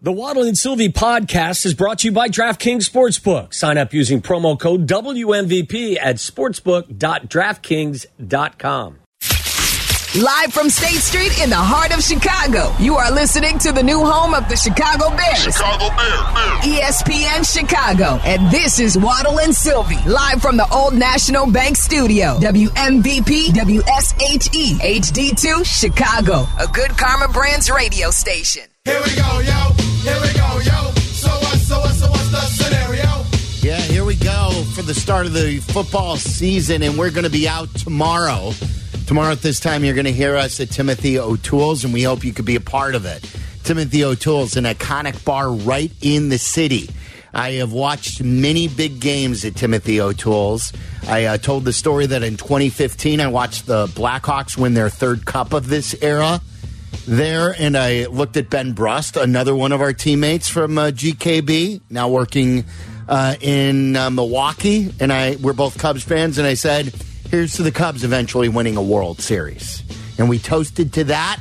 The Waddle and Sylvie podcast is brought to you by DraftKings Sportsbook. Sign up using promo code WMVP at sportsbook.draftkings.com. Live from State Street in the heart of Chicago, you are listening to the new home of the Chicago Bears. Chicago Bears. ESPN Chicago. And this is Waddle and Sylvie, live from the Old National Bank Studio. WMVP WSHE HD2 Chicago, a good Karma Brands radio station. Here we go, yo. Here we go, yo. So what, so what, so what's the scenario? Yeah, here we go for the start of the football season, and we're going to be out tomorrow. Tomorrow at this time, you're going to hear us at Timothy O'Toole's, and we hope you could be a part of it. Timothy O'Toole's, an iconic bar right in the city. I have watched many big games at Timothy O'Toole's. I uh, told the story that in 2015, I watched the Blackhawks win their third cup of this era there, and I looked at Ben Brust, another one of our teammates from uh, GKB, now working uh, in uh, Milwaukee, and I we're both Cubs fans, and I said, "Here's to the Cubs eventually winning a World Series," and we toasted to that.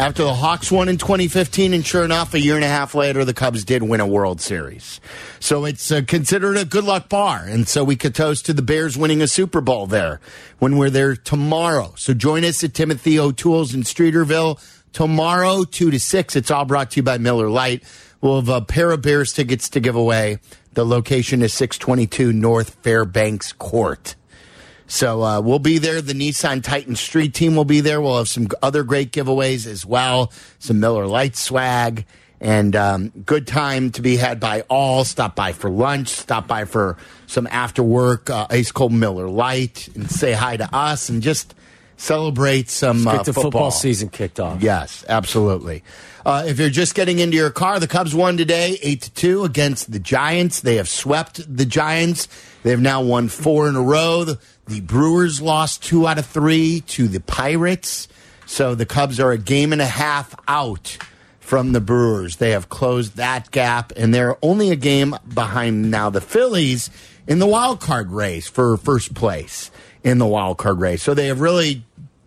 After the Hawks won in 2015, and sure enough, a year and a half later, the Cubs did win a World Series. So it's uh, considered a good luck bar. And so we could toast to the Bears winning a Super Bowl there when we're there tomorrow. So join us at Timothy O'Toole's in Streeterville tomorrow, 2 to 6. It's all brought to you by Miller Lite. We'll have a pair of Bears tickets to give away. The location is 622 North Fairbanks Court. So uh, we'll be there. The Nissan Titan Street team will be there. We'll have some other great giveaways as well. Some Miller Lite swag and um, good time to be had by all. Stop by for lunch. Stop by for some after work uh, ice cold Miller Lite and say hi to us and just celebrate some uh, the football season kicked off. Yes, absolutely. Uh, if you're just getting into your car, the Cubs won today, eight to two against the Giants. They have swept the Giants. They've now won four in a row. The, the Brewers lost two out of three to the Pirates. So the Cubs are a game and a half out from the Brewers. They have closed that gap, and they're only a game behind now the Phillies in the wild card race for first place in the wild card race. So they have really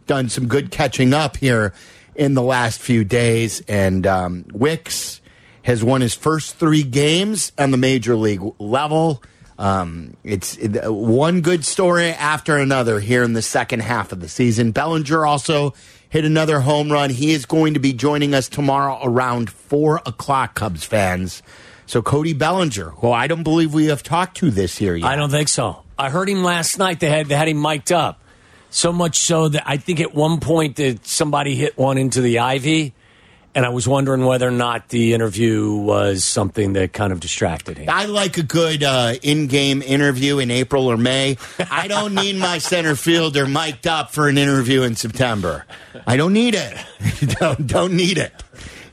done some good catching up here in the last few days. And um, Wicks has won his first three games on the major league level. Um, it's it, one good story after another here in the second half of the season. Bellinger also hit another home run. He is going to be joining us tomorrow around four o'clock, Cubs fans. So Cody Bellinger, who I don't believe we have talked to this year yet. I don't think so. I heard him last night. They had they had him mic'd up. So much so that I think at one point that somebody hit one into the ivy, and I was wondering whether or not the interview was something that kind of distracted him. I like a good uh, in-game interview in April or May. I don't need my center fielder mic'd up for an interview in September. I don't need it. don't, don't need it.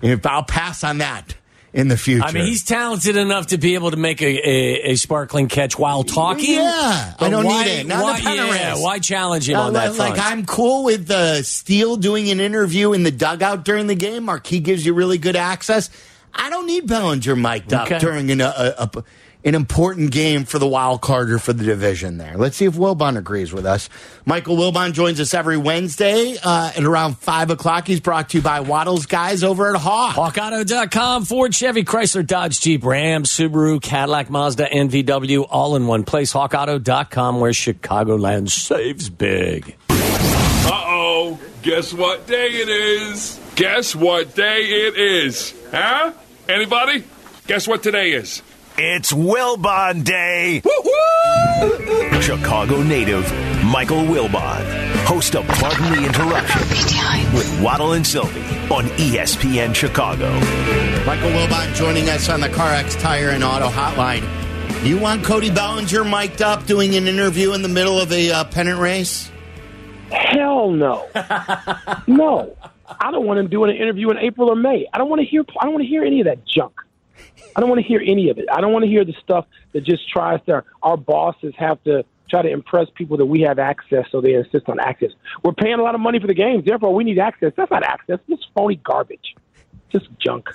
If I'll pass on that in the future. I mean, he's talented enough to be able to make a, a, a sparkling catch while talking. Yeah, I don't why, need it. Not why, yeah, why challenge him Uh, on that like, front? I'm cool with uh, Steele doing an interview in the dugout during the game. Marquis gives you really good access. I don't need Bellinger mic'd up during an, a, a, a- an important game for the wild card or for the division there. Let's see if Wilbon agrees with us. Michael Wilbon joins us every Wednesday uh, at around 5 o'clock. He's brought to you by Waddle's guys over at Hawk. HawkAuto.com, Ford, Chevy, Chrysler, Dodge, Jeep, Ram, Subaru, Cadillac, Mazda, and VW, all in one place. HawkAuto.com, where Chicagoland saves big. Uh oh. Guess what day it is? Guess what day it is? Huh? Anybody? Guess what today is? It's Wilbon Day. Chicago native Michael Wilbon, host of Pardon the Interruption with Waddle and Sylvie on ESPN Chicago. Michael Wilbon joining us on the CarX Tire and Auto Hotline. Do you want Cody Bellinger mic'd up doing an interview in the middle of a uh, pennant race? Hell no, no. I don't want him doing an interview in April or May. I don't want to hear. I don't want to hear any of that junk. I don't want to hear any of it. I don't want to hear the stuff that just tries to. Our bosses have to try to impress people that we have access, so they insist on access. We're paying a lot of money for the games, therefore we need access. That's not access. It's phony garbage. Just junk.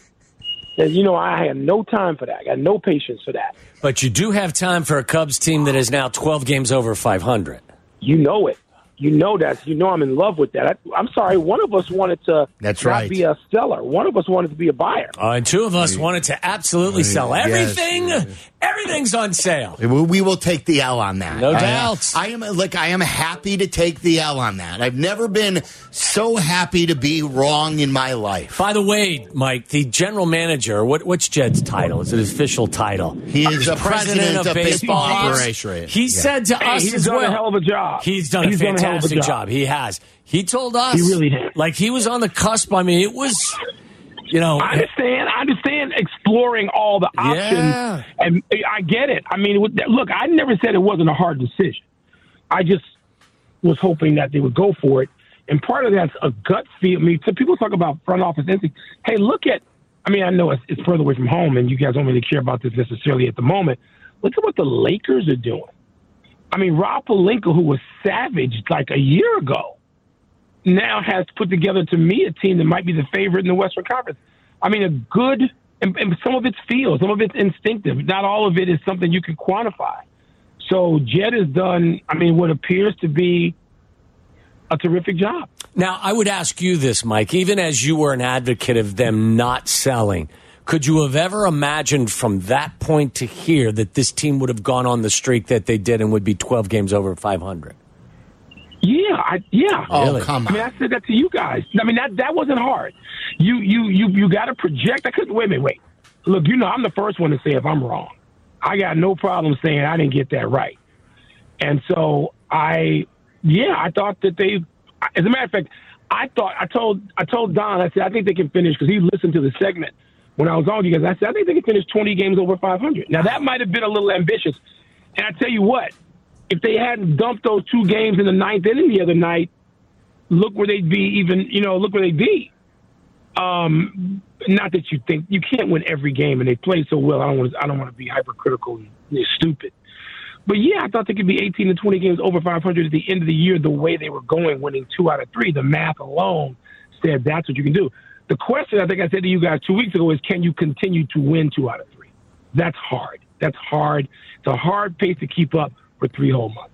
And you know, I have no time for that. I got no patience for that. But you do have time for a Cubs team that is now 12 games over 500. You know it. You know that. You know I'm in love with that. I, I'm sorry. One of us wanted to That's not right. be a seller. One of us wanted to be a buyer. Uh, and two of us wanted to absolutely sell Yes. Everything. Everything's on sale. We we will take the L on that. No I- doubt. I, am like I am happy to take the L on that. I've never been so happy to be wrong in my life. By the way, Mike, the general manager, what, what's Jed's title? Is it his official title? He is a president of baseball ops. operation. He Yeah. said to Hey, us he's as done well. a hell of a job. He's done He's a done a hell of a fantastic job. job. He has. He told us. He really has. Like he was on the cusp. I mean, it was, you know, I understand. I understand exploring all the options, Yeah. and I get it. I mean, look, I never said it wasn't a hard decision. I just was hoping that they would go for it, and part of that's a gut feel. I mean, so people talk about front office instinct. Hey, look at. I mean, I know it's, it's further away from home, and you guys don't really care about this necessarily at the moment. Look at what the Lakers are doing. I mean, Rob Pelinka, who was savaged like a year ago, now has put together to me a team that might be the favorite in the Western Conference. I mean, a good, and, and some of it's feel, some of it's instinctive. Not all of it is something you can quantify. So Jed has done, I mean, what appears to be a terrific job. Now, I would ask you this, Mike, even as you were an advocate of them not selling, could you have ever imagined from that point to here that this team would have gone on the streak that they did and would be 12 games over 500? Yeah, I, yeah. Oh, Really? come I mean, on. I said that to you guys. I mean, that that wasn't hard. You you you you got to project. I couldn't wait a minute. Wait, look. You know, I'm the first one to say if I'm wrong. I got no problem saying I didn't get that right. And so I, yeah, I thought that they. As a matter of fact, I thought I told I told Don. I said I think they can finish because he listened to the segment when I was on you guys. I said I think they can finish 20 games over 500. Now that might have been a little ambitious. And I tell you what, if they hadn't dumped those two games in the ninth inning the other night, look where they'd be. Even you know, look where they'd be. Um, not that you think you can't win every game, and they play so well. I don't want. I don't want to be hypercritical and stupid. But yeah, I thought they could be 18 to 20 games over 500 at the end of the year. The way they were going, winning two out of three, the math alone said that's what you can do. The question I think I said to you guys two weeks ago is, can you continue to win two out of three? That's hard. That's hard. It's a hard pace to keep up for three whole months.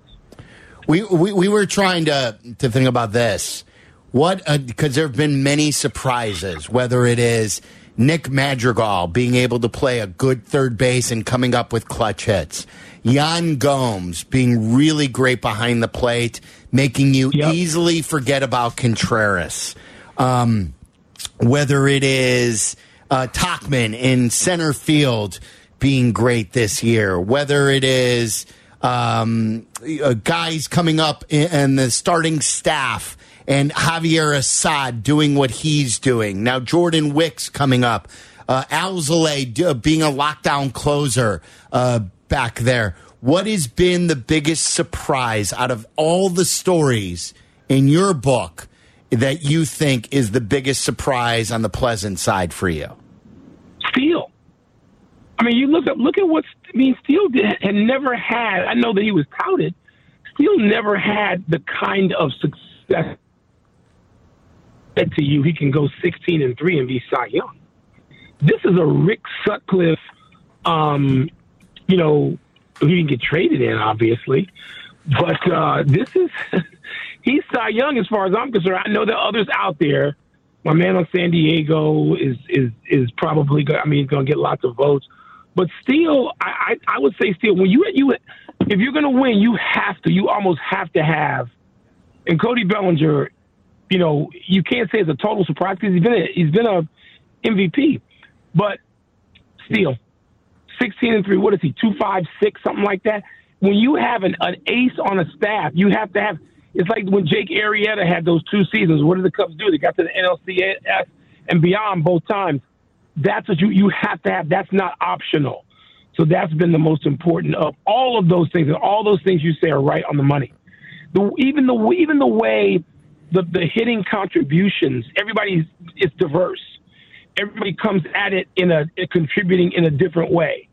We, we we were trying to to think about this. What because there have been many surprises. Whether it is Nick Madrigal being able to play a good third base and coming up with clutch hits, Yan Gomes being really great behind the plate, making you Yep. easily forget about Contreras. Um, whether it is uh, Tauchman in center field being great this year, whether it is um, uh, guys coming up and the starting staff and Javier Assad doing what he's doing. Now Jordan Wicks coming up, uh, d- uh, being a lockdown closer uh, back there. What has been the biggest surprise out of all the stories in your book that you think is the biggest surprise on the pleasant side for you? Steele. I mean, you look up, look at what I mean. Steele did, had never had. I know that he was touted. Steele never had the kind of success. Said to you, he can go sixteen and three and be Cy Young. This is a Rick Sutcliffe. Um, you know, he didn't get traded in, obviously, but uh, this is he's Cy Young as far as I'm concerned. I know there are others out there. My man on San Diego is is is probably go- I mean he's going to get lots of votes, but still I, I I would say still when you you if you're to win you have to you almost have to have and Cody Bellinger, you know you can't say it's a total surprise because he's been a, he's been a MVP, but still 16 and 3 what is he 256 something like that? When you have an, an ace on a staff you have to have it's like when Jake Arrieta had those two seasons what did the Cubs do? They got to the NLCS and beyond both times that's what you you have to have. That's not optional. So that's been the most important of all of those things. And all those things you say are right on the money. The even the even the way the the hitting contributions everybody's it's diverse. Everybody comes at it in a contributing in a different way.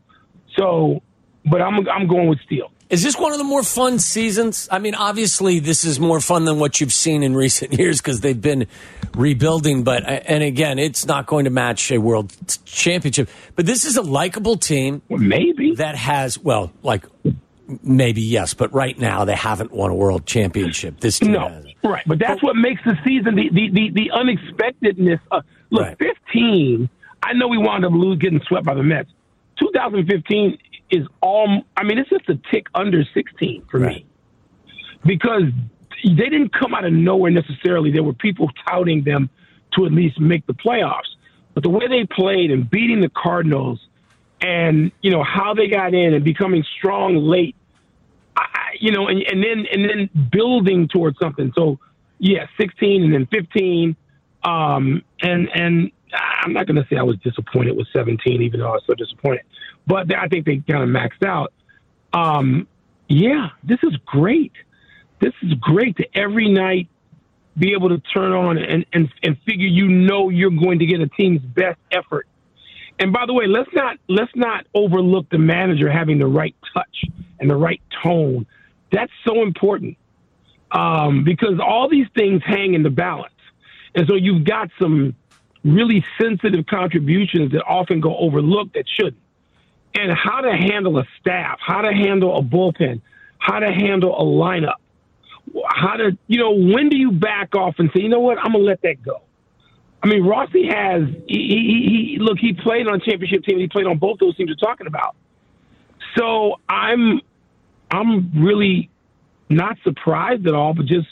So, but I'm I'm going with Steele. Is this one of the more fun seasons? I mean, obviously, this is more fun than what you've seen in recent years because they've been rebuilding. But uh, and again, it's not going to match a world championship. But this is a likable team Well, maybe that has well, like maybe yes, but right now they haven't won a world championship. This team No, hasn't. right. But that's what makes the season the the the, the unexpectedness. Of, look, Right. 15. I know we wound up losing, getting swept by the Mets. 2015 is all. I mean, it's just a tick under 16 for Right. me because they didn't come out of nowhere necessarily. There were people touting them to at least make the playoffs, but the way they played and beating the Cardinals, and you know how they got in and becoming strong late I, you know, and, and then and then building towards something. So, yeah, 16 and then 15, um, and and I'm not going to say I was disappointed with 17, even though I was so disappointed. But I think they kind of maxed out. Um, yeah, this is great. This is great to every night be able to turn on and, and, and figure you know you're going to get a team's best effort. And by the way, let's not let's not overlook the manager having the right touch and the right tone. That's so important um, because all these things hang in the balance, and so you've got some really sensitive contributions that often go overlooked that shouldn't. And how to handle a staff, how to handle a bullpen, how to handle a lineup, how to you know when do you back off and say you know what I'm gonna let that go. I mean, Rossy has. He, he, he look. He played on championship team. He played on both those teams you're talking about. So I'm, I'm really not surprised at all, but just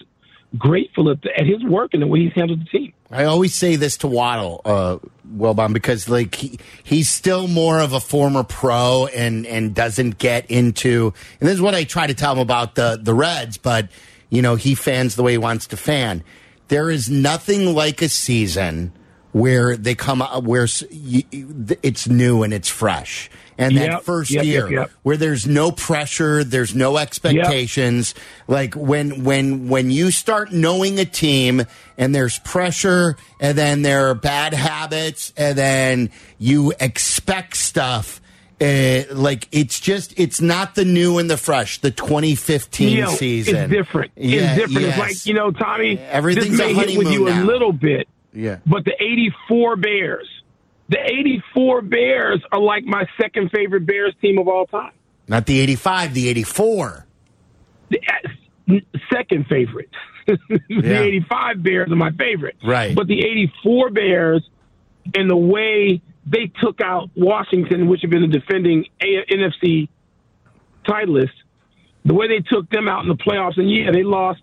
grateful at, at his work and the way he's handled the team. I always say this to Waddle, uh, Wilbon, because like he, he's still more of a former pro and and doesn't get into. And this is what I try to tell him about the the Reds, but you know he fans the way he wants to fan. There is nothing like a season where they come where it's new and it's fresh. And that Yep, first yep, year yep. where there's no pressure, there's no expectations. Like when when when you start knowing a team and there's pressure and then there are bad habits and then you expect stuff. Uh, like it's just it's not the new and the fresh. The 2015 You know, season. It's different. Yeah, it's different. yes. It's like you know, Tommy. Everything's this a may hit with you a little bit, Yeah. but the '84 Bears, the '84 Bears are like my second favorite Bears team of all time. Not the 85, the 84. the uh, second favorite. the Yeah. 85 Bears are my favorite. Right. But the 84 Bears and the way they took out Washington, which had been the defending A- NFC titleist, the way they took them out in the playoffs, and yeah, they lost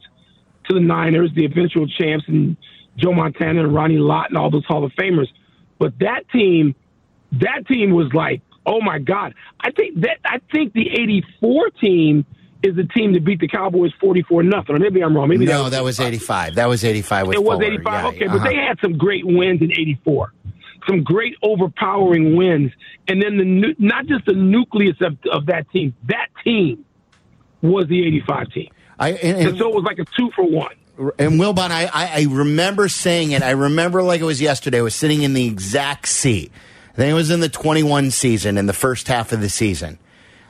to the Niners, the eventual champs, and Joe Montana and Ronnie Lott and all those Hall of Famers. But that team, that team was like, oh my God. I think that I think the '84 team is the team that beat the Cowboys 44 nothing. Or maybe I'm wrong. Maybe No, that was 85. That was 85 with it was 85. Yeah, okay, uh-huh. but they had some great wins in 84. Some great overpowering wins. And then the not just the nucleus of, of that team, that team was the 85 team. I, and, And and, so it was like a two for one. And Wilbon, I, I, I remember saying it. I remember like it was yesterday. I was sitting in the exact seat. I think it was in the 21 season, in the first half of the season.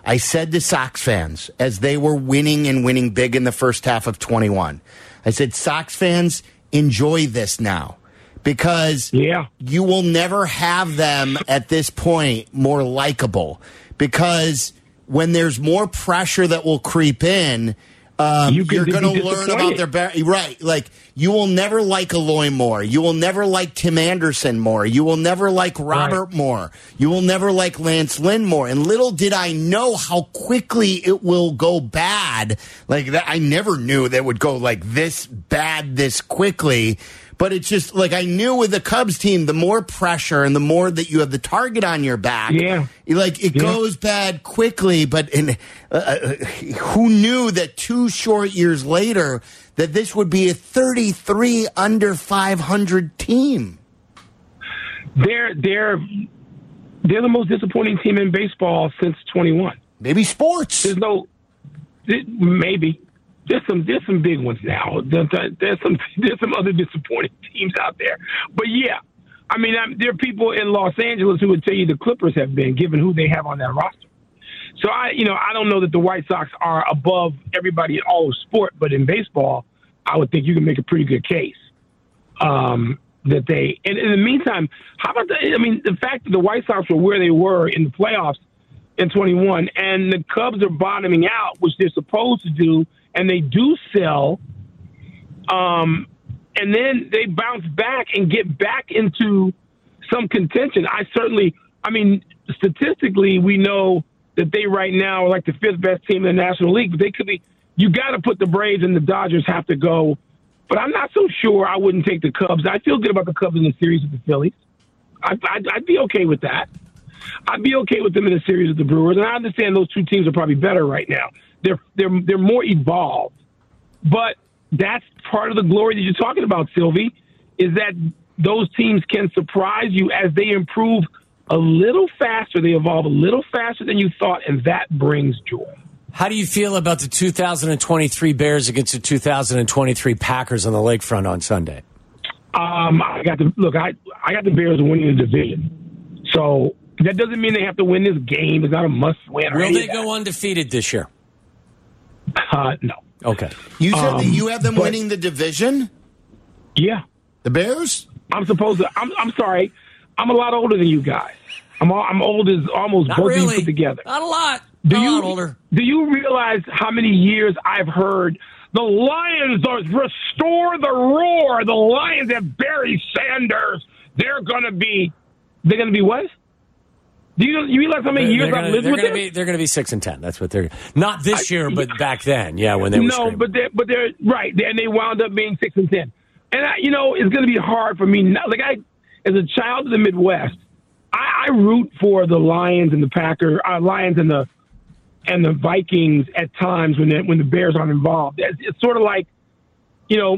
I said to Sox fans as they were winning and winning big in the first half of 21, I said, Sox fans, enjoy this now because Yeah. you will never have them at this point more likable because when there's more pressure that will creep in, um, You you're going to learn about their ba- right. Like you will never like Eloy more. You will never like Tim Anderson more. You will never like Robert Right. more. You will never like Lance Lynn more. And little did I know how quickly it will go bad. Like that, I never knew that would go like this bad this quickly. But it's just like I knew with the Cubs team, the more pressure and the more that you have the target on your back, Yeah. like it Yeah. goes bad quickly. But in, uh, uh, who knew that two short years later that this would be a 33 under 500 team? They're they're they're the most disappointing team in baseball since 21. Maybe sports. There's no th- maybe there's some there's some big ones now. There- there- There's some there's some other disappointing teams out there. But yeah, I mean I'm, there are people in Los Angeles who would tell you the Clippers have been given who they have on that roster. So I you know I don't know that the White Sox are above everybody in all of sport, but in baseball, I would think you can make a pretty good case. Um, that they and in the meantime, how about the? I mean, the fact that the White Sox were where they were in the playoffs in 21, and the Cubs are bottoming out, which they're supposed to do, and they do sell. Um, and then they bounce back and get back into some contention. I certainly, I mean, statistically, we know that they right now are like the fifth best team in the National League, but they could be. You got to put the Braves and the Dodgers have to go, but I'm not so sure. I wouldn't take the Cubs. I feel good about the Cubs in the series with the Phillies. I, I'd, I'd be okay with that. I'd be okay with them in a series with the Brewers, and I understand those two teams are probably better right now. They're they're they're more evolved, but that's part of the glory that you're talking about, Sylvie, is that those teams can surprise you as they improve a little faster, they evolve a little faster than you thought, and that brings joy. How do you feel about the 2023 Bears against the 2023 Packers on the lakefront on Sunday? Um, I got the look. I I got the Bears winning the division, so that doesn't mean they have to win this game. It's not a must win. Will they go undefeated this year? Uh, no. Okay. You said that Um, you have them but- winning the division? Yeah, The Bears? I'm supposed to. I'm I'm sorry. I'm a lot older than you guys. I'm all, I'm old as almost Not both of you put together. Not a lot. Do Not you a lot older. do you realize how many years I've heard the Lions are restore the roar? The Lions have Barry Sanders. They're going to be. They're going to be what? Do you you realize how many They're years gonna, I've lived with them? be they're gonna be six and ten. That's what they're not this year, but back then. Yeah, when they were no, screaming. but they're but they're right, and they wound up being six and ten. And I, you know, it's going to be hard for me. Now, like I, as a child of the Midwest, I, I root for the Lions and the Packers, uh, Lions and the and the Vikings at times when they, when the Bears aren't involved. It's, it's sort of like, you know,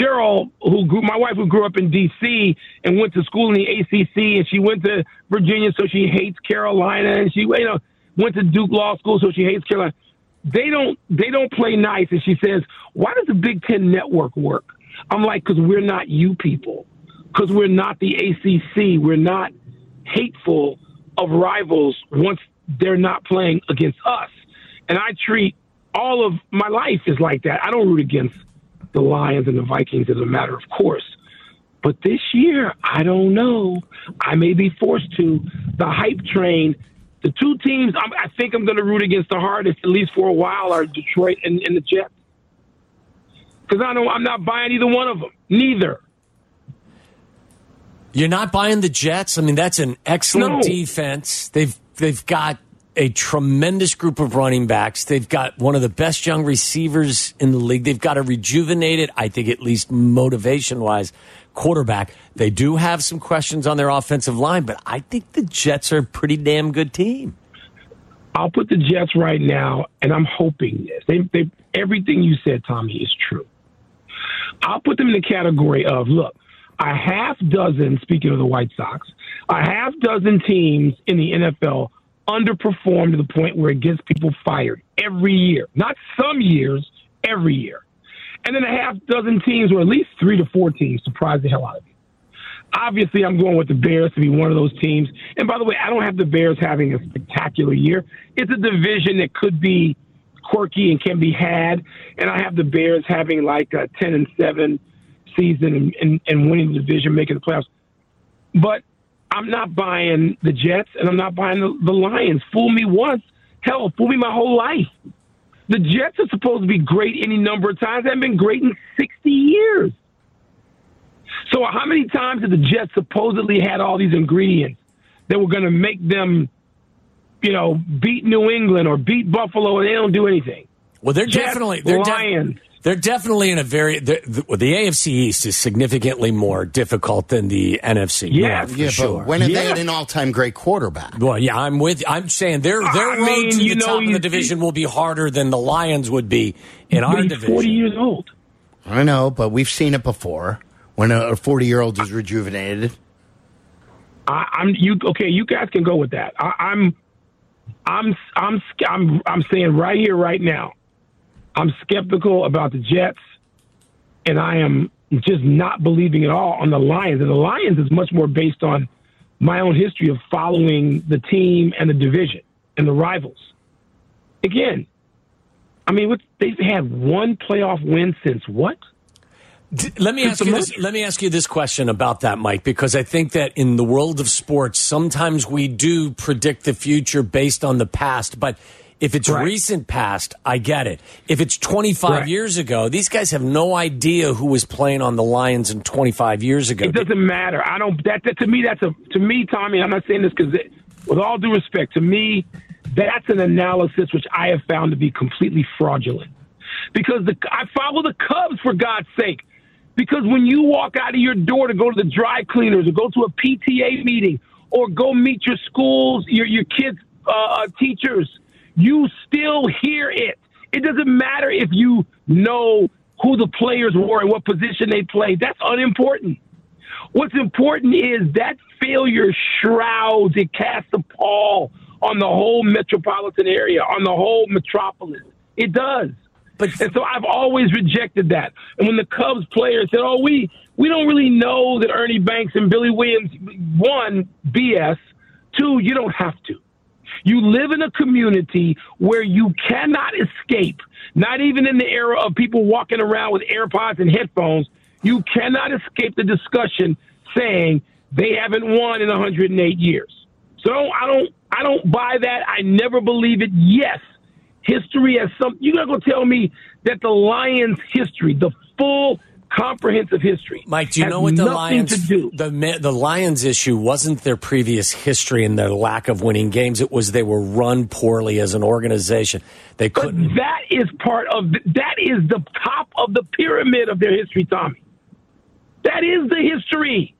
Cheryl, who grew, my wife who grew up in D.C. and went to school in the ACC, and she went to Virginia, so she hates Carolina, and she you know went to Duke Law School, so she hates Carolina. They don't they don't play nice, and she says, "Why does the Big Ten Network work?" I'm like, "Because we're not you people, because we're not the ACC, we're not hateful of rivals once they're not playing against us." And I treat all of my life is like that. I don't root against the Lions and the Vikings as a matter of course. But this year, I don't know. I may be forced to. The hype train, the two teams I'm, I think I'm going to root against the hardest, at least for a while, are Detroit and, and the Jets. Because I know I'm not buying either one of them. Neither. You're not buying the Jets. I mean, that's an excellent No. defense. They've they've got a tremendous group of running backs. They've got one of the best young receivers in the league. They've got a rejuvenated, I think, at least motivation wise, quarterback. They do have some questions on their offensive line, but I think the Jets are a pretty damn good team. I'll put the Jets right now, and I'm hoping this. They, they, everything you said, Tommy, is true. I'll put them in the category of look, a half dozen, speaking of the White Sox, a half dozen teams in the NFL underperform to the point where it gets people fired every year. Not some years, every year. And then a half dozen teams, or at least three to four teams, surprise the hell out of you. Obviously, I'm going with the Bears to be one of those teams. And by the way, I don't have the Bears having a spectacular year. It's a division that could be quirky and can be had. And I have the Bears having like a 10 and 7 season and, and, and winning the division, making the playoffs. But I'm not buying the Jets and I'm not buying the, the Lions. Fool me once, hell, fool me my whole life. The Jets are supposed to be great any number of times. They haven't been great in 60 years. So how many times have the Jets supposedly had all these ingredients that were going to make them, you know, beat New England or beat Buffalo and they don't do anything? Well, they're Jets, definitely they're Lions. They're definitely in a very the, the, the AFC East is significantly more difficult than the NFC. Yeah. North, for Yeah, sure. but when have they had an all-time great quarterback? Well, yeah, I'm with. I'm saying their their I road mean, to the know, top of the division will be harder than the Lions would be in our division. 40 years old. I know, but we've seen it before when a 40-year-old is rejuvenated. I, I'm you okay. You guys can go with that. I, I'm, I'm, I'm, I'm, I'm saying right here, right now, I'm skeptical about the Jets, and I am just not believing at all on the Lions. And the Lions is much more based on my own history of following the team and the division and the rivals. Again, I mean, what, they've had one playoff win since what? Let me ask you this. Let me ask you this question about that, Mike, because I think that in the world of sports, sometimes we do predict the future based on the past. But if it's Right. recent past, I get it. If it's 25 Right. years ago, these guys have no idea who was playing on the Lions in 25 years ago. It doesn't matter. I don't. That, that to me, that's a to me, Tommy. I'm not saying this because, with all due respect, to me, that's an analysis which I have found to be completely fraudulent. Because the I follow the Cubs for God's sake. Because when you walk out of your door to go to the dry cleaners or go to a PTA meeting or go meet your schools, your your kids' uh, teachers, you still hear it. It doesn't matter if you know who the players were and what position they played. That's unimportant. What's important is that failure shrouds, it casts a pall on the whole metropolitan area, on the whole metropolis. It does. But- and so I've always rejected that. And when the Cubs players said, "Oh, we we don't really know that Ernie Banks and Billy Williams one BS, two you don't have to." You live in a community where you cannot escape, not even in the era of people walking around with AirPods and headphones, you cannot escape the discussion saying they haven't won in 108 years. So I don't I don't buy that. I never believe it. Yes, history has some you're not gonna go tell me that the Lions history, the full comprehensive history. Mike, do you know what the Lions the the Lions issue wasn't their previous history and their lack of winning games. It was they were run poorly as an organization. They couldn't. that is part of that is the top of the pyramid of their history, Tommy. That is the history.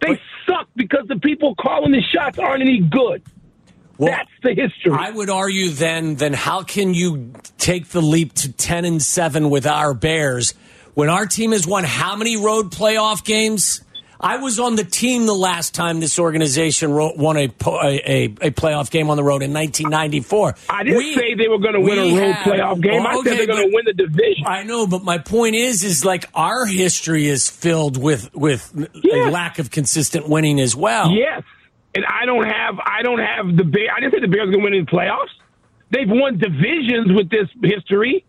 They suck because the people calling the shots aren't any good. Well, That's the history. I would argue then then how can you take the leap to 10 and 7 with our Bears when our team has won how many road playoff games? I was on the team the last time this organization won a, a, a, a playoff game on the road in 1994. I didn't We- say they were going to win a road playoff game. I Okay, said they're going to win the division. I know, but my point is, is like our history is filled with with a lack of consistent winning as well. Yes, and I don't have I don't have the Bears. I didn't say the Bears are going to win in the playoffs. They've won divisions with this history.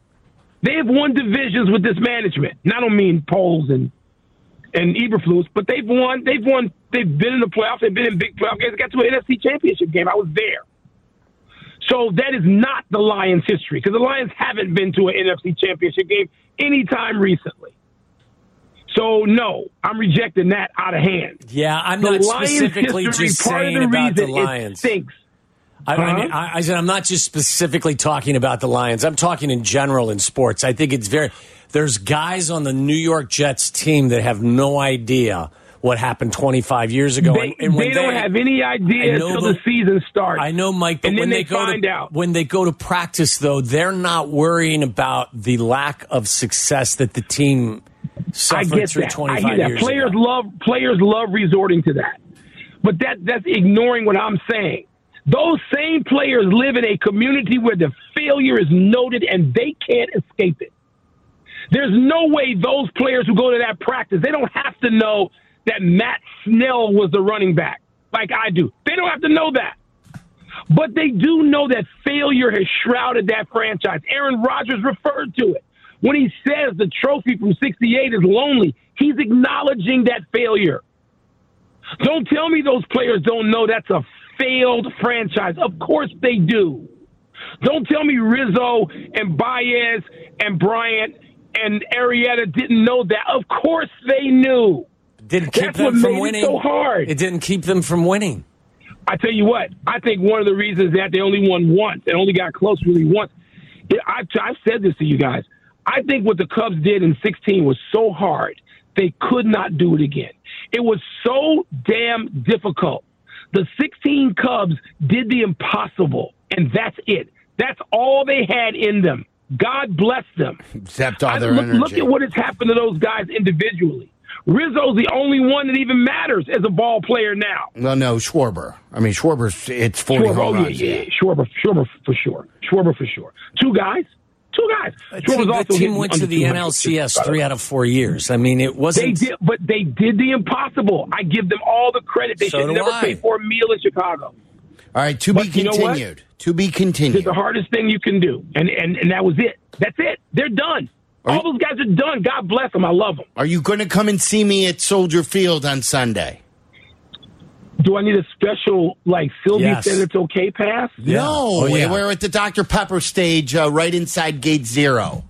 They have won divisions with this management. And I don't mean Poles and and Eberflus, but they've won. They've won. They've been in the playoffs. They've been in big playoff games. They got to an NFC Championship game. I was there. So that is not the Lions' history because the Lions haven't been to an NFC Championship game anytime recently. So no, I'm rejecting that out of hand. Yeah, I'm The not Lions' specifically history, just part saying of the about the reason it Lions. stinks. I, I, Huh? mean, I, I said I'm not just specifically talking about the Lions. I'm talking in general in sports. I think it's very. There's guys on the New York Jets team that have no idea what happened 25 years ago. They, and, and when they don't have any I idea until but- the season starts. I know, Mike, but and when they, they, go to out. when they go to practice, though, they're not worrying about the lack of success that the team I suffered get through that. 25 I get that. years Players ago. love players love resorting to that, but that that's ignoring what I'm saying. Those same players live in a community where the failure is noted and they can't escape it. There's no way those players who go to that practice they don't have to know that Matt Snell was the running back like I do. They don't have to know that. But they do know that failure has shrouded that franchise. Aaron Rodgers referred to it. When he says the trophy from 68 is lonely, he's acknowledging that failure. Don't tell me those players don't know that's a failed franchise. Of course they do. Don't tell me Rizzo and Baez and Bryant and Arrieta didn't know that. Of course they knew. Didn't keep That's them from made it winning. so hard. It didn't keep them from winning. I tell you what, I think one of the reasons that they only won once and only got close really once. I've, I've said this to you guys. I think what the Cubs did in 16 was so hard, they could not do it again. It was so damn difficult. The 16 Cubs did the impossible, and that's it. That's all they had in them. God bless them. Except all I- look, energy. look at what has happened to those guys individually. Rizzo's the only one that even matters as a ball player now. well, no, Schwarber. I mean, Schwarber's it's 40 Schwarber, oh, home oh, yeah, runs. yeah, yeah. Schwarber, Schwarber for sure. Schwarber for sure. Two guys. Two guys. The team, the also team went to the 200 NLCS three out of four years. I mean, it wasn't. They did, but they did the impossible. I give them all the credit. They So should never I. pay for a meal in Chicago. All right, to be But you know continued. To be continued. It's continued. the hardest thing you can do, and and and that was it. That's it. They're done. All those guys are done. God bless them. I love them. Are you going to come and see me at Soldier Field on Sunday? Do I need a special, like, Sylvie Yes. said it's okay pass? No, Oh, yeah. we're at the Dr. Pepper stage uh, right inside Gate Zero.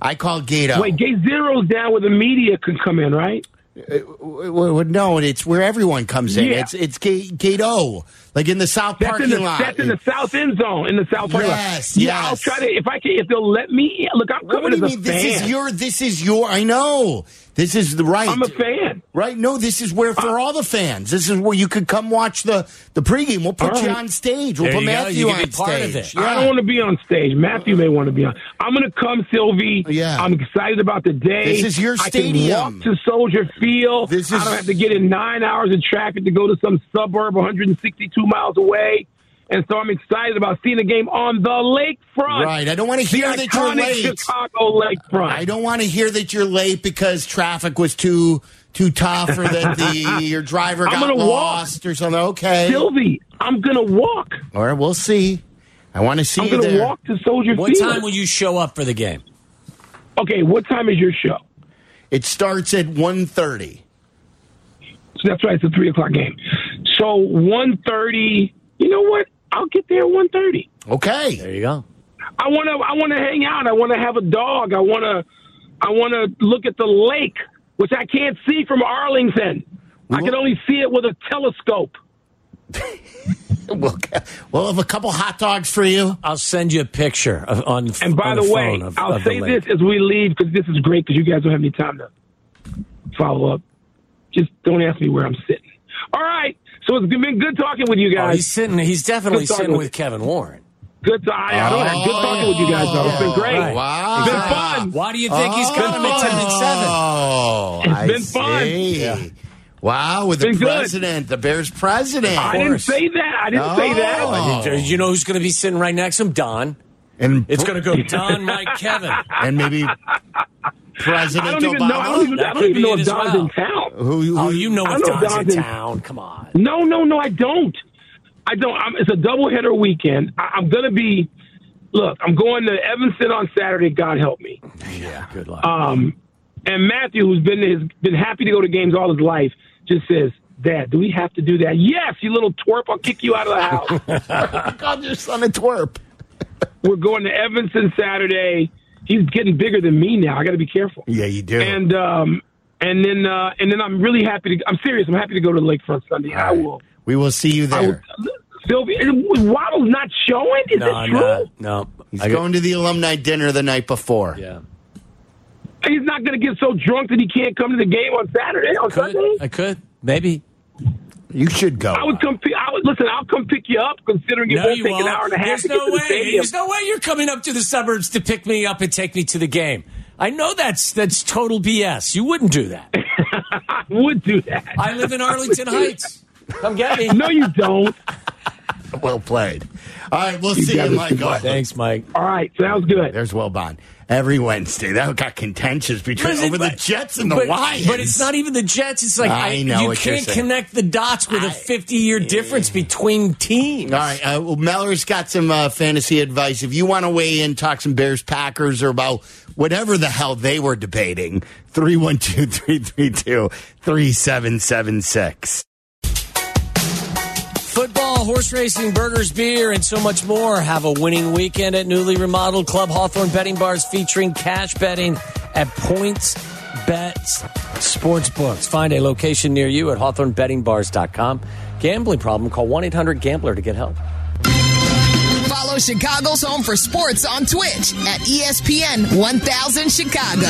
I call Gate O. Wait, Gate Zero's down where the media can come in, right? W- w- no, it's where everyone comes in. Yeah. It's it's Gate, Gate O, like in the South That's parking in the lot. that's in the south end zone in the south parking Yes, lot. Yeah, I'll try to if I can if they'll let me. Look, I'm what coming do as you a mean? This fan. is your. This is your. I know. This is the right. I'm a fan. Right? No, this is where for uh, all the fans. This is where you could come watch the the pregame. We'll put All you right. on stage. We'll There put. Matthew You on be part of stage. it. I don't want to be on stage. Matthew may want to be on. I'm going to come, Sylvie. Oh, yeah. I'm excited about the day. This is your I stadium. can walk to Soldier Field. This is. I is- don't have to get in nine hours of traffic to go to some suburb 162 miles away. And so I'm excited about seeing the game on the lakefront. Right. I don't want to The hear that you're late. Chicago lakefront. I don't want to hear that you're late because traffic was too too tough or that the your driver I'm got gonna walk. lost or something. Okay. Sylvie, I'm going to walk. All right, we'll see. I want to see I'm to there. walk to Soldier What Field. What time will you show up for the game? okay, what time is your show? It starts at 1.30. So that's right. It's a three o'clock game. So one thirty. You know what? I'll get there at one thirty. Okay. There you go. I want to. I want to hang out. I want to have a dog. I want to. I want to look at the lake, which I can't see from Arlington. I can only see it with a telescope. We'll, we'll have a couple hot dogs for you. I'll send you a picture of, on. And by on the, way, phone of, I'll of say this as we leave because this is great because you guys don't have any time to follow up. Just don't ask me where I'm sitting. All right. So it's been good talking with you Oh, guys. he's sitting. He's definitely sitting with with Kevin Warren. good to, I, I don't have good talking oh, with you guys though. It's been great. Right. Wow. It's been fun. Why do you think he's got him at ten and seven? Oh, It's I been fun. see. Wow, with the Been good. president, the Bears president. I didn't say that. I didn't say that. Oh. Did you know who's going to be sitting right next to him? Don. And, It's going to go Don, Mike, Kevin. and maybe I President don't even Obama. know. I don't even, That I don't even know if Don's well. in town. Who, who, Oh, you know I if know Don's Don's in in- town. Come on. No, no, no, I don't. I don't. I'm, it's a doubleheader weekend. I, I'm going to be. Look, I'm going to Evanston on Saturday. God help me. Yeah, good luck. Um, and Matthew, who's been has been happy to go to games all his life, just says, "Dad, do we have to do that?" Yes, you little twerp. I'll kick you out of the house. called your son a twerp. We're going to Evanston Saturday. He's getting bigger than me now. I got to be careful. Yeah, you do. And um, and then uh, and then I'm really happy to. I'm serious. I'm happy to go to the lakefront Sunday. I will. we will see you I will. there. Sylvia, Waddle's not showing. Is no, it true? no, no. He's I got- going to the alumni dinner the night before. Yeah, He's not going to get so drunk that he can't come to the game on Saturday. On could Sunday. I could maybe. You should go. I would come. pick- I would listen. I'll come pick you up, considering it No, won't you take won't. an hour and a half There's to get no to the way. stadium. There's no way you're coming up to the suburbs to pick me up and take me to the game. I know that's that's total BS. You wouldn't do that. I would do that. I live in Arlington Heights. Come get me. no, you don't. well played. All right, we'll see guys you, are too Thanks, Mike. All right, sounds good. There's Wilbon. Every Wednesday. That got contentious between over the Jets and the but, Lions. But it's not even the Jets. It's like I I, know you can't connect the dots with a 50 year difference between teams. All right. Uh, well, Meller's got some uh, fantasy advice. If you want to weigh in, talk some Bears Packers or about whatever the hell they were debating, 312 332 3776. Football, horse racing, burgers, beer, and so much more. Have a winning weekend at newly remodeled Club Hawthorne Betting Bars featuring cash betting at Points Bets Sportsbooks. Find a location near you at hawthornebettingbars.com. Gambling problem? Call 1 800 Gambler to get help. Follow Chicago's Home for Sports on Twitch at ESPN 1000 Chicago.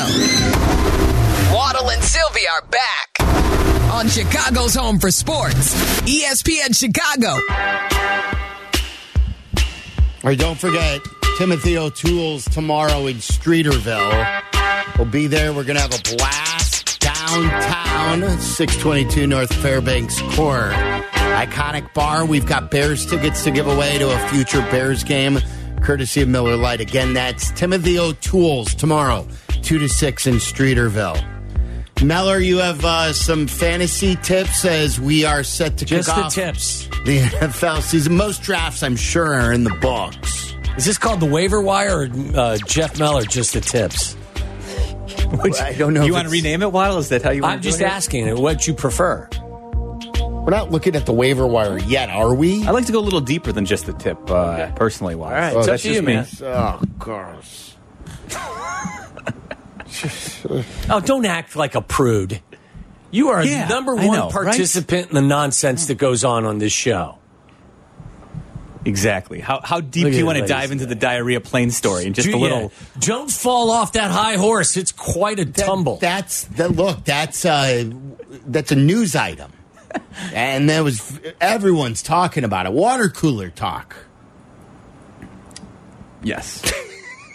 Waddle and Sylvie are back on Chicago's Home for Sports, ESPN Chicago. All right, don't forget Timothy O'Toole's tomorrow in Streeterville. We'll be there. We're going to have a blast downtown, 622 North Fairbanks Court. Iconic bar. We've got Bears tickets to give away to a future Bears game, courtesy of Miller Lite. Again, that's Timothy O'Toole's tomorrow, 2 to 6 in Streeterville. Meller, you have uh, some fantasy tips as we are set to Just kick the off tips. the NFL season. Most drafts, I'm sure, are in the books. Is this called the waiver wire or uh, Jeff Meller, just the tips? Which, I don't know. You if want to it's- rename it, Waddle? Is that how you want I'm to just do it? asking what you prefer. We're not looking at the waiver wire yet, are we? I like to go a little deeper than just the tip, uh, personally. Waddle. All right, So it's up that's to just you, me. man. Oh, gross. Oh, don't act like a prude. You are Yeah, the number one know, right? participant in the nonsense that goes on on this show. Exactly. How how deep Look do you want to dive into the diarrhea plane story and just a Yeah. little? Don't fall off that high horse. It's quite a That- tumble. That's that. Look, that's uh, that's a news item, and that was everyone's talking about it. Water cooler talk. Yes.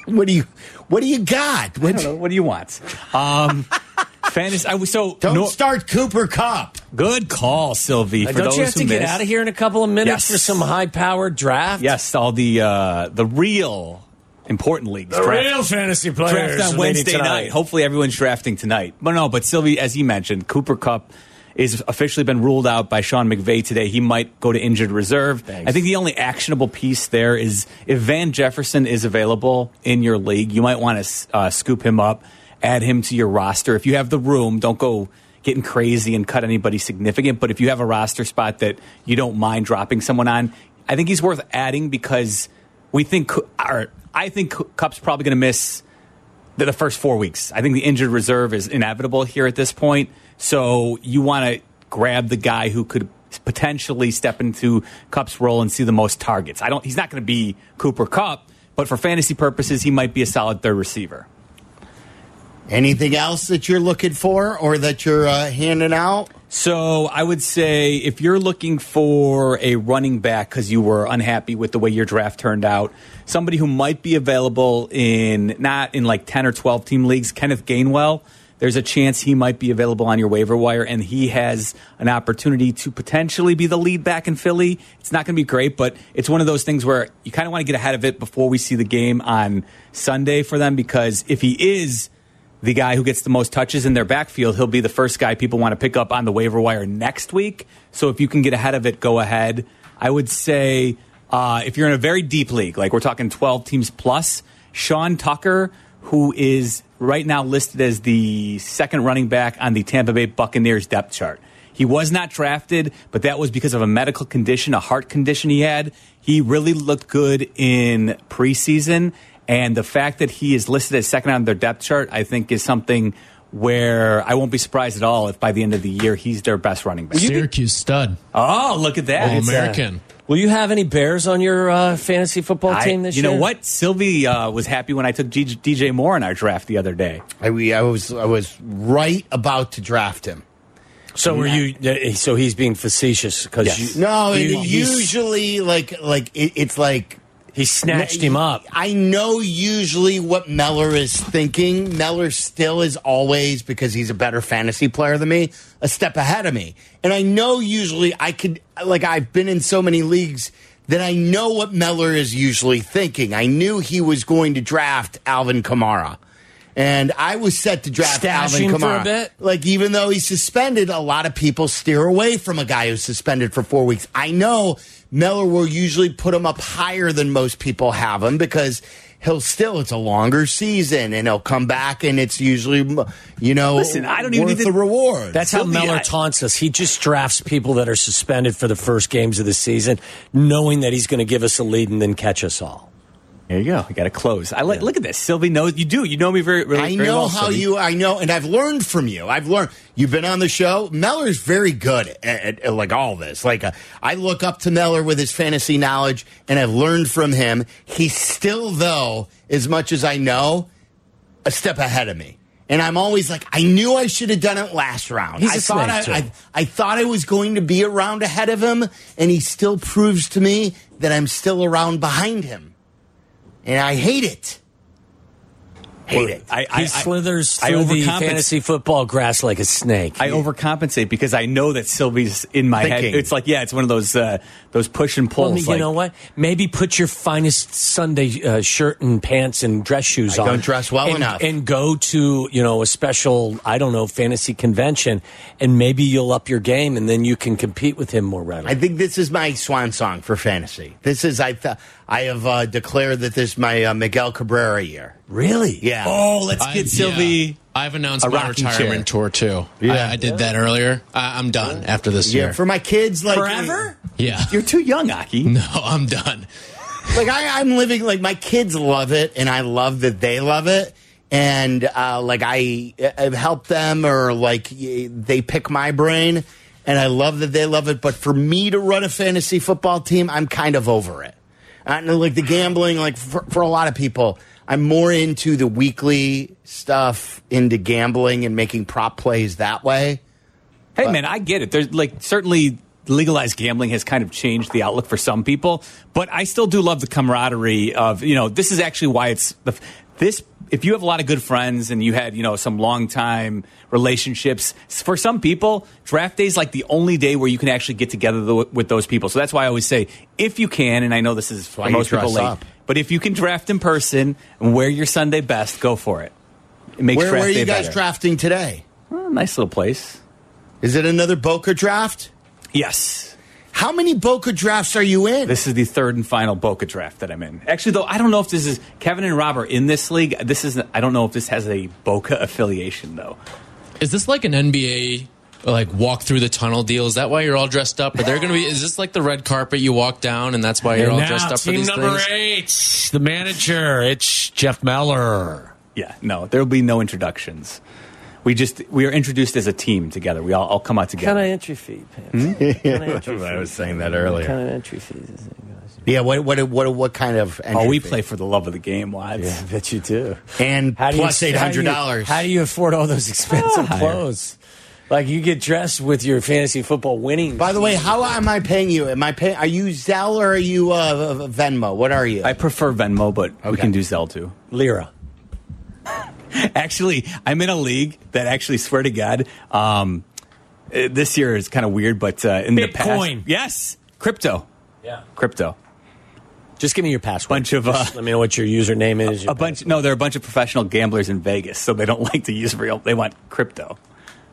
What do you What do you got? I What, don't know. What do you want? Um, fantasy. I was so don't no- start Cooper Kupp. good call, Sylvie. For Don't those you have who to get out of here in a couple of minutes Yes. for some high-powered draft? Yes, all the uh, the real important leagues. The draft- real fantasy players draft on Wednesday tonight. night. Hopefully, everyone's drafting tonight. But no, but Sylvie, as you mentioned, Cooper Kupp is officially been ruled out by Sean McVay today. He might go to injured reserve. Thanks. I think the only actionable piece there is if Van Jefferson is available in your league, you might want to uh, scoop him up, add him to your roster. If you have the room, don't go getting crazy and cut anybody significant. But if you have a roster spot that you don't mind dropping someone on, I think he's worth adding because we think, or I think Kupp's probably going to miss the, the first four weeks. I think the injured reserve is inevitable here at this point. So you want to grab the guy who could potentially step into Kupp's role and see the most targets. I don't. He's not going to be Cooper Kupp, but for fantasy purposes, he might be a solid third receiver. Anything else that you're looking for or that you're uh, handing out? So I would say if you're looking for a running back because you were unhappy with the way your draft turned out, somebody who might be available in not in like 10 or 12 team leagues, Kenneth Gainwell, there's a chance he might be available on your waiver wire and he has an opportunity to potentially be the lead back in Philly. It's not going to be great, but it's one of those things where you kind of want to get ahead of it before we see the game on Sunday for them because if he is the guy who gets the most touches in their backfield, he'll be the first guy people want to pick up on the waiver wire next week. So if you can get ahead of it, go ahead. I would say uh, if you're in a very deep league, like we're talking 12 teams plus, Sean Tucker, who is right now listed as the second running back on the Tampa Bay Buccaneers depth chart. He was not drafted, but that was because of a medical condition, a heart condition he had. He really looked good in preseason. And the fact that he is listed as second on their depth chart, I think, is something where I won't be surprised at all if by the end of the year he's their best running back. Syracuse stud. Oh, look at that. All It's, uh, American. Will you have any Bears on your uh, fantasy football I- team this you year? You know what? Sylvie uh, was happy when I took G- DJ Moore in our draft the other day. I, we- I was I was right about to draft him. So were you? uh, So he's being facetious because Yes. No, you- usually like like it, it's like he snatched him up. I know usually what Meller is thinking. Meller still is always because he's a better fantasy player than me, a step ahead of me. And I know usually I could like I've been in so many leagues that I know what Meller is usually thinking. I knew he was going to draft Alvin Kamara. And I was set to draft Stash Alvin him for a Kamara. bit? Like even though he's suspended, a lot of people steer away from a guy who's suspended for four weeks. I know Miller will usually put him up higher than most people have him because he'll still it's a longer season and he'll come back and it's usually you know Listen, I don't even need the reward. That's how Sylvie, Meller I- taunts us. He just drafts people that are suspended for the first games of the season, knowing that he's going to give us a lead and then catch us all. There you go. I got to close. I like. Look at this. Sylvie knows you do. You know me very. very I very know well, how Sylvie. you. I know, and I've learned from you. I've learned. You've been on the show. Meller's very good at, at- at, like all this. Like uh, I look up to Meller with his fantasy knowledge, and I've learned from him. He's still, though, as much as I know, a step ahead of me. And I'm always like, I knew I should have done it last round. He's a I thought I. I, I thought I was going to be around ahead of him, and he still proves to me that I'm still around behind him. And I hate it. Hate it. I, He slithers I through the fantasy football grass like a snake. I overcompensate because I know that Sylvie's in my Thinking. head. It's like, yeah, it's one of those uh, those push and pulls. Well, you like, know what? Maybe put your finest Sunday uh, shirt and pants and dress shoes I on. don't dress well and, enough. and go to you know a special I don't know fantasy convention, and maybe you'll up your game, and then you can compete with him more readily. I think this is my swan song for fantasy. This is I th- I have uh, declared that this is my uh, Miguel Cabrera year. Really? Yeah. Oh, let's I- get Sylvie I've announced A my rocking retirement chair. tour too. Yeah. I, I did that earlier. I, I'm done after this Yeah, year. for my kids, like Forever? yeah. You're too young, Aki. No, I'm done. like I, I'm living like my kids love it, and I love that they love it. And uh, like I, I've helped them, or like they pick my brain, and I love that they love it. But for me to run a fantasy football team, I'm kind of over it. I know, like the gambling, like for, for a lot of people, I'm more into the weekly stuff, into gambling and making prop plays that way. Hey, man, I get it. There's like certainly legalized gambling has kind of changed the outlook for some people, but I still do love the camaraderie of you know this is actually why it's the this. If you have a lot of good friends and you had you know some long time relationships, for some people, draft day is like the only day where you can actually get together th- with those people. So that's why I always say if you can, and I know this is for most people late, up. But if you can draft in person and wear your Sunday best, go for it. It makes Where, draft where are you guys better. drafting today? Oh, nice little place. Is it another Boca draft? Yes. How many Boca drafts are you in? This is the third and final Boca draft that I'm in. Actually, though, I don't know if this is Kevin and Rob are in this league. This is I don't know if this has a Boca affiliation though. Is this like an NBA like walk through the tunnel deal? Is that why you're all dressed up? Are there going to be? Is this like the red carpet you walk down, and that's why you're And all now, dressed up for team these number things? eight, the manager. It's Jeff Meller. Yeah, no, there will be no introductions. We just we are introduced as a team together. We all, all come out Kind together. of entry fee, Pants. Hmm? Kind of entry fee. I was saying that earlier. Kind of entry fees. is it, guys? Yeah, what what what what kind of? oh, we fee? play for the love of the game, lads. Yeah, I bet you do. and How do you- plus eight hundred dollars. do How do you afford all those ah. expensive Higher. clothes? Like you get dressed with your fantasy football winning. By the way, how am I paying you? Am I paying? Are you Zelle or are you uh, Venmo? What are you? I prefer Venmo, but we can do Zelle too. Lira. Actually, I'm in a league that actually swear to God, um, uh, this year is kind of weird, but uh, in the past, Bitcoin. yes, crypto, Yeah. crypto. Just give me your password. Bunch of, uh, Just let me know what your username is. your a bunch no there are a bunch of professional gamblers in vegas so they don't like to use real they want crypto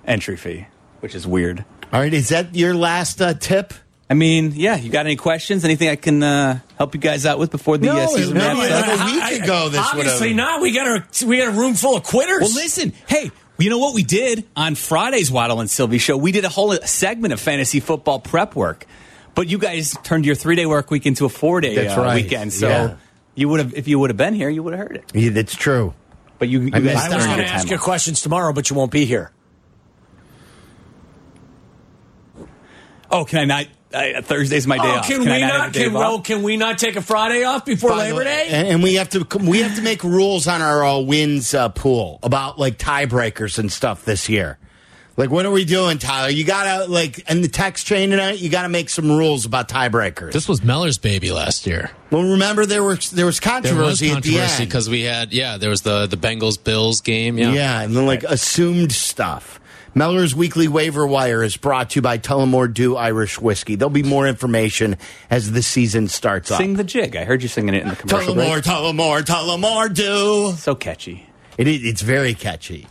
entry fee which is weird All right, is that your last uh, tip? i mean yeah you got any questions anything i can uh, help you guys out with before the No, uh, season no, wraps no, up? no. a week ago this Obviously would've- not. We got a we got a room full of quitters. well listen hey you know what we did on friday's waddle and sylvie show we did a whole segment of fantasy football prep work but you guys turned your three day work week into a four day That's uh, right. weekend so Yeah. you would have if you would have been here you would have heard it Yeah, that's true. but you, you I guys missed I was going your to ask you off. questions tomorrow, but you won't be here. Oh can i not uh, thursday's my day Oh, off can, I we have not? a day Can, off? well, can we not take a Friday off before By Labor Day? and, and we have to we have to make rules on our uh, wins uh, pool about like tiebreakers and stuff this year. Like, what are we doing, Tyler? You gotta like in the text chain tonight. You gotta make some rules about tiebreakers. This was Meller's baby last year. well, remember there was there was There controversy, was at the controversy end. because we had yeah there was the the Bengals Bills game yeah. Yeah, and then like assumed stuff. Meller's weekly waiver wire is brought to you by Tullamore Dew Irish Whiskey. There'll be more information as the season starts up. Sing the jig. I heard you singing it in the commercial. Tullamore, break. Tullamore, Tullamore Dew. So catchy. It is, it's very catchy.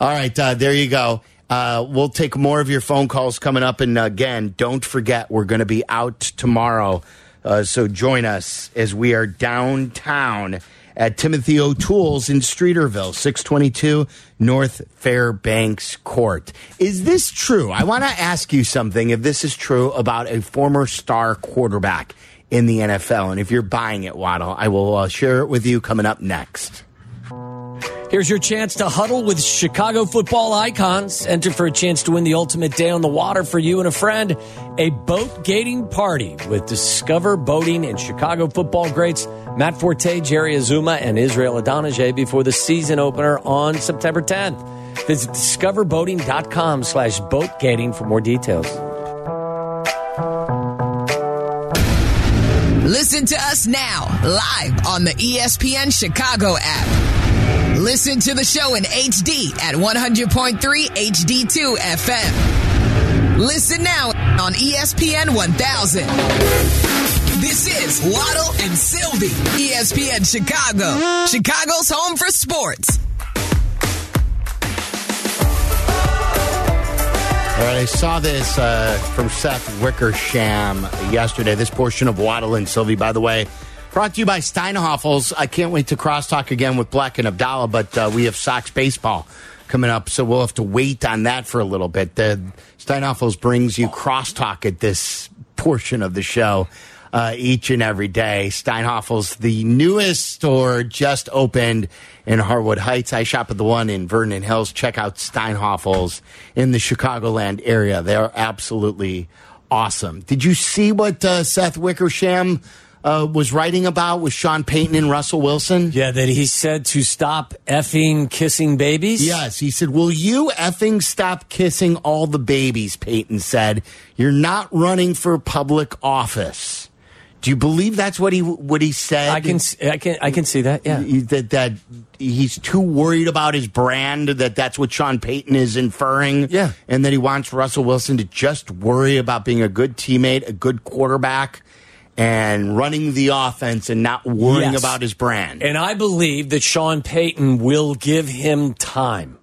All right, uh, there you go. Uh, we'll take more of your phone calls coming up. And again, don't forget, we're going to be out tomorrow. Uh, so join us as we are downtown at Timothy O'Toole's in Streeterville, 622 North Fairbanks Court. Is this true? I want to ask you something if this is true about a former star quarterback in the NFL. And if you're buying it, Waddle, I will uh, share it with you coming up next. Here's your chance to huddle with Chicago football icons. Enter for a chance to win the ultimate day on the water for you and a friend. A boat gating party with Discover Boating and Chicago football greats Matt Forte, Jerry Azumah, and Israel Idonije before the season opener on September 10th. Visit discoverboating.com slash boatgating for more details. Listen to us now, live on the ESPN Chicago app. Listen to the show in HD at 100.3 HD2 FM. Listen now on ESPN 1000. This is Waddle and Sylvie, ESPN Chicago, Chicago's home for sports. All right, I saw this uh, from Seth Wickersham yesterday. This portion of Waddle and Sylvie, by the way, brought to you by Steinhafels. I can't wait to crosstalk again with Black and Abdallah, but uh, we have Sox baseball coming up. So we'll have to wait on that for a little bit. The Steinhafels brings you crosstalk at this portion of the show uh, each and every day. Steinhafels, the newest store, just opened in Harwood Heights. I shop at the one in Vernon Hills. Check out Steinhafels in the Chicagoland area. They are absolutely awesome. Did you see what uh, Seth Wickersham uh, was writing about with Sean Payton and Russell Wilson? Yeah, that he said to stop effing kissing babies. Yes, he said, Will you effing stop kissing all the babies? Payton said, You're not running for public office. Do you believe that's what he what he said? I can, I can, I can see that. Yeah. That that he's too worried about his brand that that's what Sean Payton is inferring. Yeah. and that he wants Russell Wilson to just worry about being a good teammate, a good quarterback, and running the offense, and not worrying Yes. about his brand. And I believe that Sean Payton will give him time.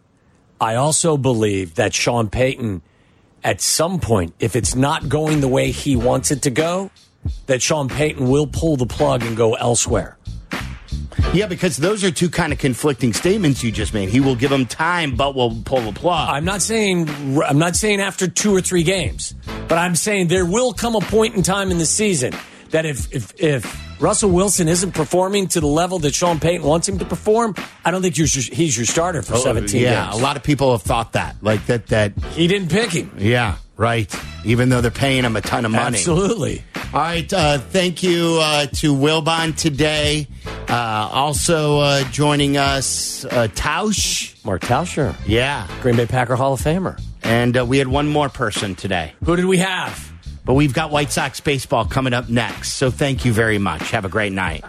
I also believe that Sean Payton, at some point, if it's not going the way he wants it to go, that Sean Payton will pull the plug and go elsewhere. yeah, because those are two kind of conflicting statements you just made. He will give him time, but will pull the plug. I'm not saying I'm not saying after two or three games, but I'm saying there will come a point in time in the season that if if, if Russell Wilson isn't performing to the level that Sean Payton wants him to perform, I don't think you're, he's your starter for 17 Oh, yeah, games. a lot of people have thought that, like that. That He didn't pick him. yeah, right. Even though they're paying him a ton of money. Absolutely. All right. Uh, thank you uh, to Wilbon today. Uh, also uh, joining us, uh, Tausch. Mark Tauscher, Yeah. Green Bay Packer Hall of Famer. And uh, we had one more person today. Who did we have? But we've got White Sox baseball coming up next. So thank you very much. Have a great night.